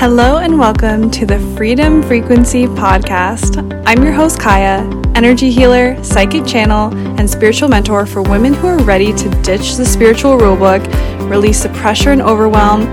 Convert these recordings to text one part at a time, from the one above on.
Hello and welcome to the Freedom Frequency Podcast. I'm your host, Kiah, energy healer, psychic channel, and spiritual mentor for women who are ready to ditch the spiritual rulebook, release the pressure and overwhelm,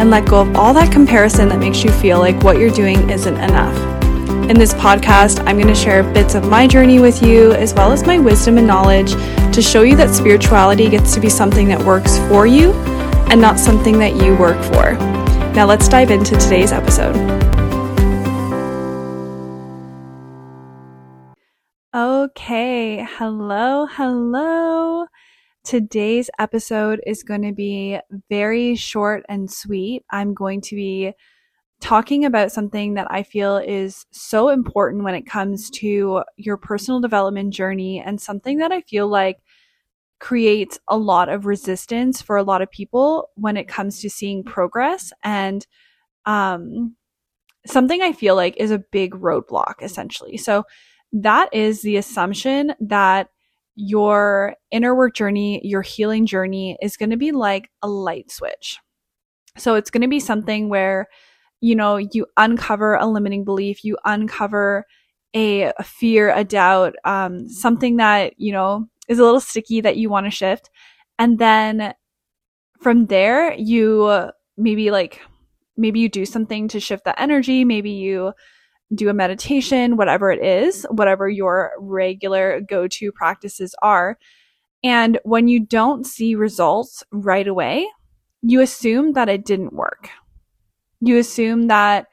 and let go of all that comparison that makes you feel like what you're doing isn't enough. In this podcast, I'm going to share bits of my journey with you, as well as my wisdom and knowledge, to show you that spirituality gets to be something that works for you and not something that you work for. Now let's dive into today's episode. Okay, hello, hello. Today's episode is going to be very short and sweet. I'm going to be talking about something that I feel is so important when it comes to your personal development journey and something that I feel like creates a lot of resistance for a lot of people when it comes to seeing progress and um, something I feel like is a big roadblock essentially. So that is the assumption that your inner work journey, your healing journey is going to be like a light switch. So it's going to be something where you know you uncover a limiting belief, you uncover a, a fear, a doubt, um, something that you know is a little sticky that you want to shift. And then from there, you maybe like, maybe you do something to shift that energy. Maybe you do a meditation, whatever it is, whatever your regular go to practices are. And when you don't see results right away, you assume that it didn't work. You assume that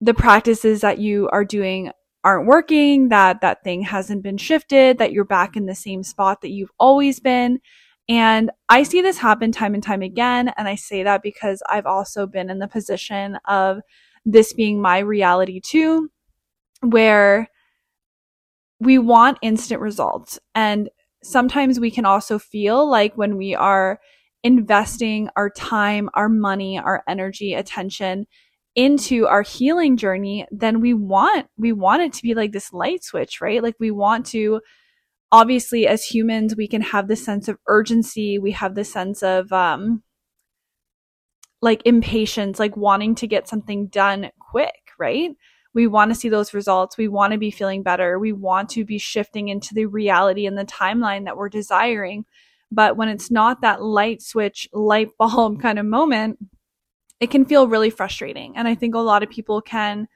the practices that you are doing aren't working, that that thing hasn't been shifted, that you're back in the same spot that you've always been. And I see this happen time and time again. And I say that because I've also been in the position of this being my reality too, where we want instant results. And sometimes we can also feel like when we are investing our time, our money, our energy, attention into our healing journey, then we want, we want it to be like this light switch, right? Like we want to, obviously as humans, we can have this sense of urgency. We have this sense of, um, like impatience, like wanting to get something done quick, right? We want to see those results. We want to be feeling better. We want to be shifting into the reality and the timeline that we're desiring. But when it's not that light switch, light bulb kind of moment, it can feel really frustrating. And I think a lot of people can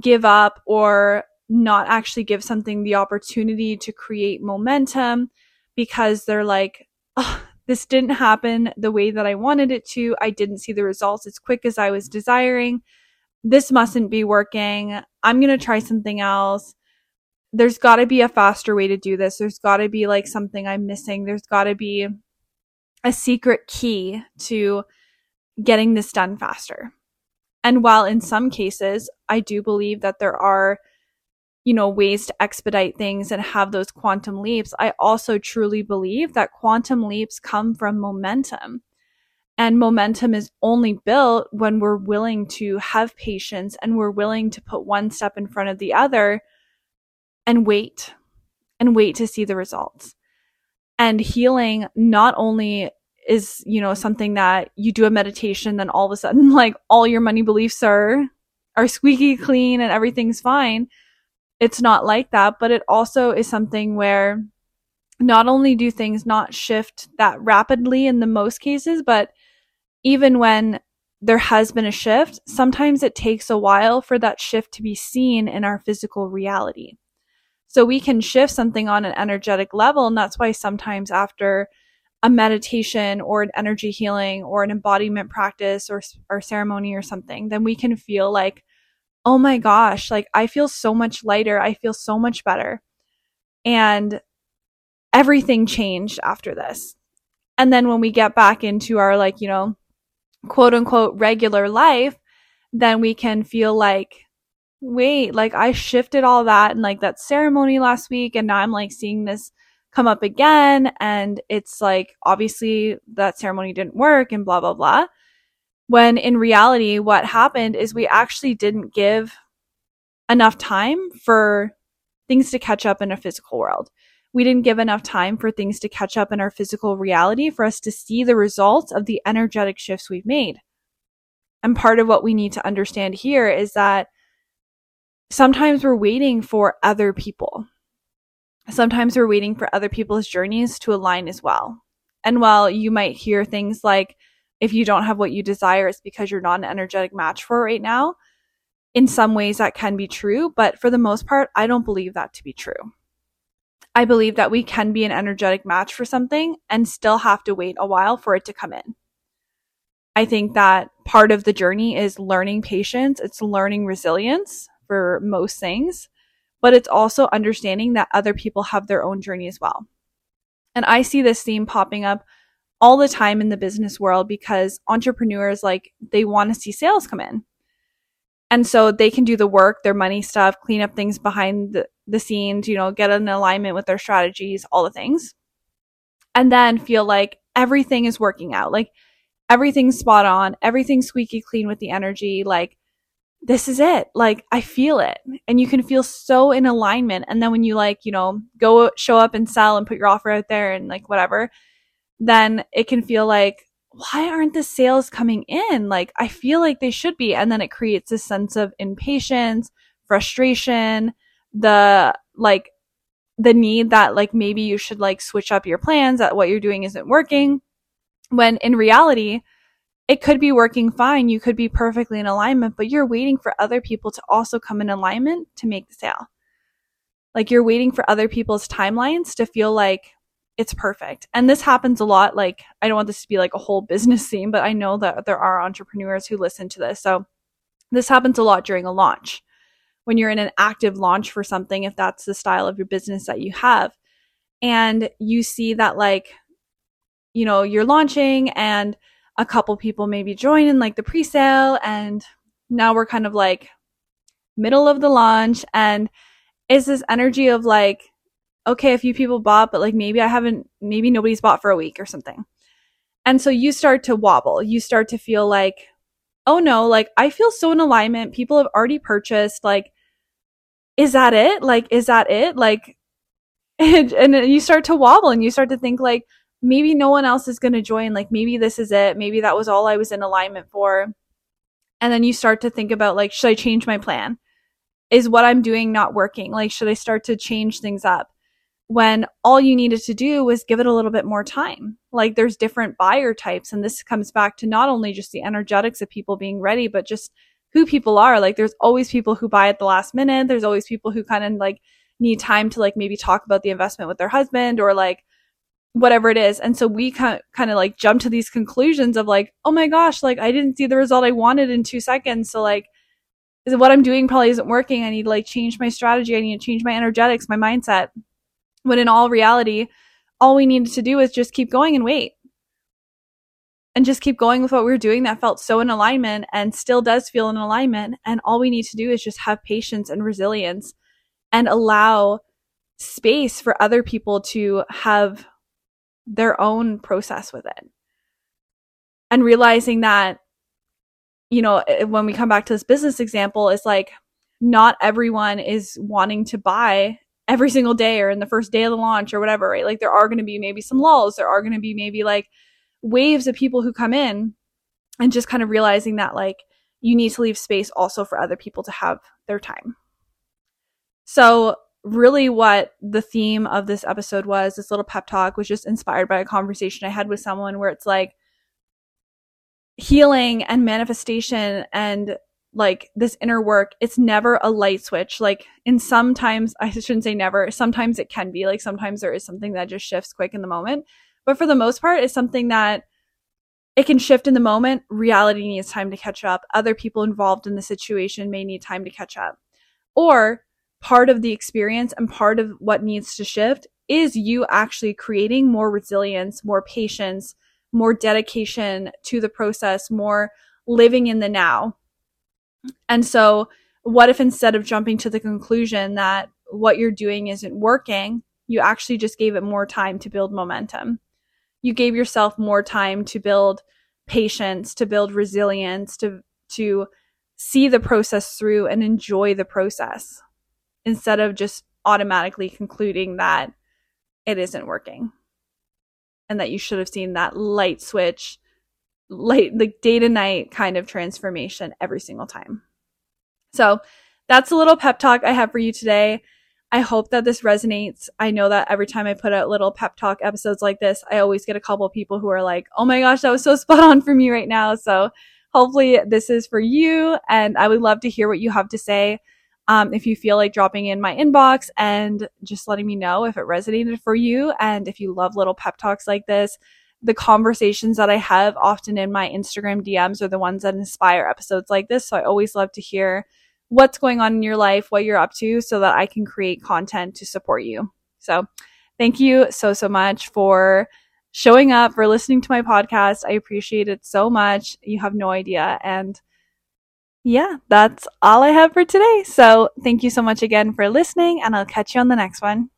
give up or not actually give something the opportunity to create momentum because they're like, oh, this didn't happen the way that I wanted it to. I didn't see the results as quick as I was desiring. This mustn't be working. I'm going to try something else. There's got to be a faster way to do this. There's got to be like something I'm missing. There's got to be a secret key to getting this done faster. And while in some cases, I do believe that there are, you know, ways to expedite things and have those quantum leaps, I also truly believe that quantum leaps come from momentum. And momentum is only built when we're willing to have patience and we're willing to put one step in front of the other and wait and wait to see the results. And healing not only is, you know, something that you do a meditation, then all of a sudden, like all your money beliefs are, are squeaky clean and everything's fine. It's not like that, but it also is something where not only do things not shift that rapidly in the most cases, but even when there has been a shift, sometimes it takes a while for that shift to be seen in our physical reality. So we can shift something on an energetic level. And that's why sometimes after a meditation or an energy healing or an embodiment practice or, or ceremony or something, then we can feel like, oh my gosh, like I feel so much lighter. I feel so much better. And everything changed after this. And then when we get back into our, like, you know, quote unquote regular life, then we can feel like, wait, like I shifted all that and like that ceremony last week. And now I'm like seeing this come up again. And it's like, obviously that ceremony didn't work and blah, blah, blah. When in reality, what happened is we actually didn't give enough time for things to catch up in a physical world. We didn't give enough time for things to catch up in our physical reality for us to see the results of the energetic shifts we've made. And part of what we need to understand here is that sometimes we're waiting for other people. Sometimes we're waiting for other people's journeys to align as well. And while you might hear things like, if you don't have what you desire, it's because you're not an energetic match for it right now. In some ways, that can be true, but for the most part, I don't believe that to be true. I believe that we can be an energetic match for something and still have to wait a while for it to come in. I think that part of the journey is learning patience, it's learning resilience for most things, but it's also understanding that other people have their own journey as well. And I see this theme popping up all the time in the business world because entrepreneurs like they want to see sales come in. And so they can do the work, their money stuff, clean up things behind the, the scenes, you know, get in alignment with their strategies, all the things. And then feel like everything is working out. Like everything's spot on, everything's squeaky clean with the energy. Like this is it. Like I feel it. And you can feel so in alignment. And then when you like, you know, go show up and sell and put your offer out there and like whatever, then it can feel like, why aren't the sales coming in? Like, I feel like they should be. And then it creates a sense of impatience, frustration, the like, the need that like maybe you should like switch up your plans, that what you're doing isn't working. When in reality, it could be working fine. You could be perfectly in alignment, but you're waiting for other people to also come in alignment to make the sale. Like you're waiting for other people's timelines to feel like it's perfect. And this happens a lot. Like, I don't want this to be like a whole business theme, but I know that there are entrepreneurs who listen to this. So, this happens a lot during a launch. When you're in an active launch for something, if that's the style of your business that you have, and you see that, like, you know, you're launching and a couple people maybe join in like the pre sale, and now we're kind of like middle of the launch, and is this energy of like, okay, a few people bought, but like maybe I haven't, maybe nobody's bought for a week or something. And so you start to wobble. You start to feel like, oh no, like I feel so in alignment. People have already purchased. Like, is that it? Like, is that it? Like, and, and you start to wobble and you start to think like, maybe no one else is going to join. Like, maybe this is it. Maybe that was all I was in alignment for. And then you start to think about like, should I change my plan? Is what I'm doing not working? Like, should I start to change things up? when all you needed to do was give it a little bit more time. Like there's different buyer types. And this comes back to not only just the energetics of people being ready, but just who people are. Like there's always people who buy at the last minute. There's always people who kind of like need time to like maybe talk about the investment with their husband or like whatever it is. And so we kind of like jump to these conclusions of like, oh my gosh, like I didn't see the result I wanted in two seconds. So like, is what I'm doing probably isn't working. I need to like change my strategy. I need to change my energetics, my mindset. When in all reality, all we needed to do was just keep going and wait. And just keep going with what we were doing that felt so in alignment and still does feel in alignment. And all we need to do is just have patience and resilience and allow space for other people to have their own process with it. And realizing that, you know, eh, when we come back to this business example, is like not everyone is wanting to buy every single day or in the first day of the launch or whatever, right? Like there are going to be maybe some lulls. There are going to be maybe like waves of people who come in and just kind of realizing that like you need to leave space also for other people to have their time. So really what the theme of this episode was, this little pep talk was just inspired by a conversation I had with someone where it's like healing and manifestation and like this inner work, it's never a light switch. Like in sometimes, I shouldn't say never, sometimes it can be like sometimes there is something that just shifts quick in the moment. But for the most part, it's something that it can shift in the moment. Reality needs time to catch up. Other people involved in the situation may need time to catch up. Or part of the experience and part of what needs to shift is you actually creating more resilience, more patience, more dedication to the process, more living in the now and so, what if instead of jumping to the conclusion that what you're doing isn't working, you actually just gave it more time to build momentum? You gave yourself more time to build patience, to build resilience, to to see the process through and enjoy the process instead of just automatically concluding that it isn't working and that you should have seen that light switch late like day to night kind of transformation every single time. So that's a little pep talk I have for you today. I hope that this resonates. I know that every time I put out little pep talk episodes like this, I always get a couple people who are like, "Oh my gosh, that was so spot on for me right now." So hopefully this is for you, and I would love to hear what you have to say. Um, if you feel like dropping in my inbox and just letting me know if it resonated for you, and if you love little pep talks like this, the conversations that I have often in my Instagram DMs are the ones that inspire episodes like this. So I always love to hear what's going on in your life, what you're up to, so that I can create content to support you. So thank you so, so much for showing up, for listening to my podcast. I appreciate it so much. You have no idea. And yeah, that's all I have for today. So thank you so much again for listening, and I'll catch you on the next one.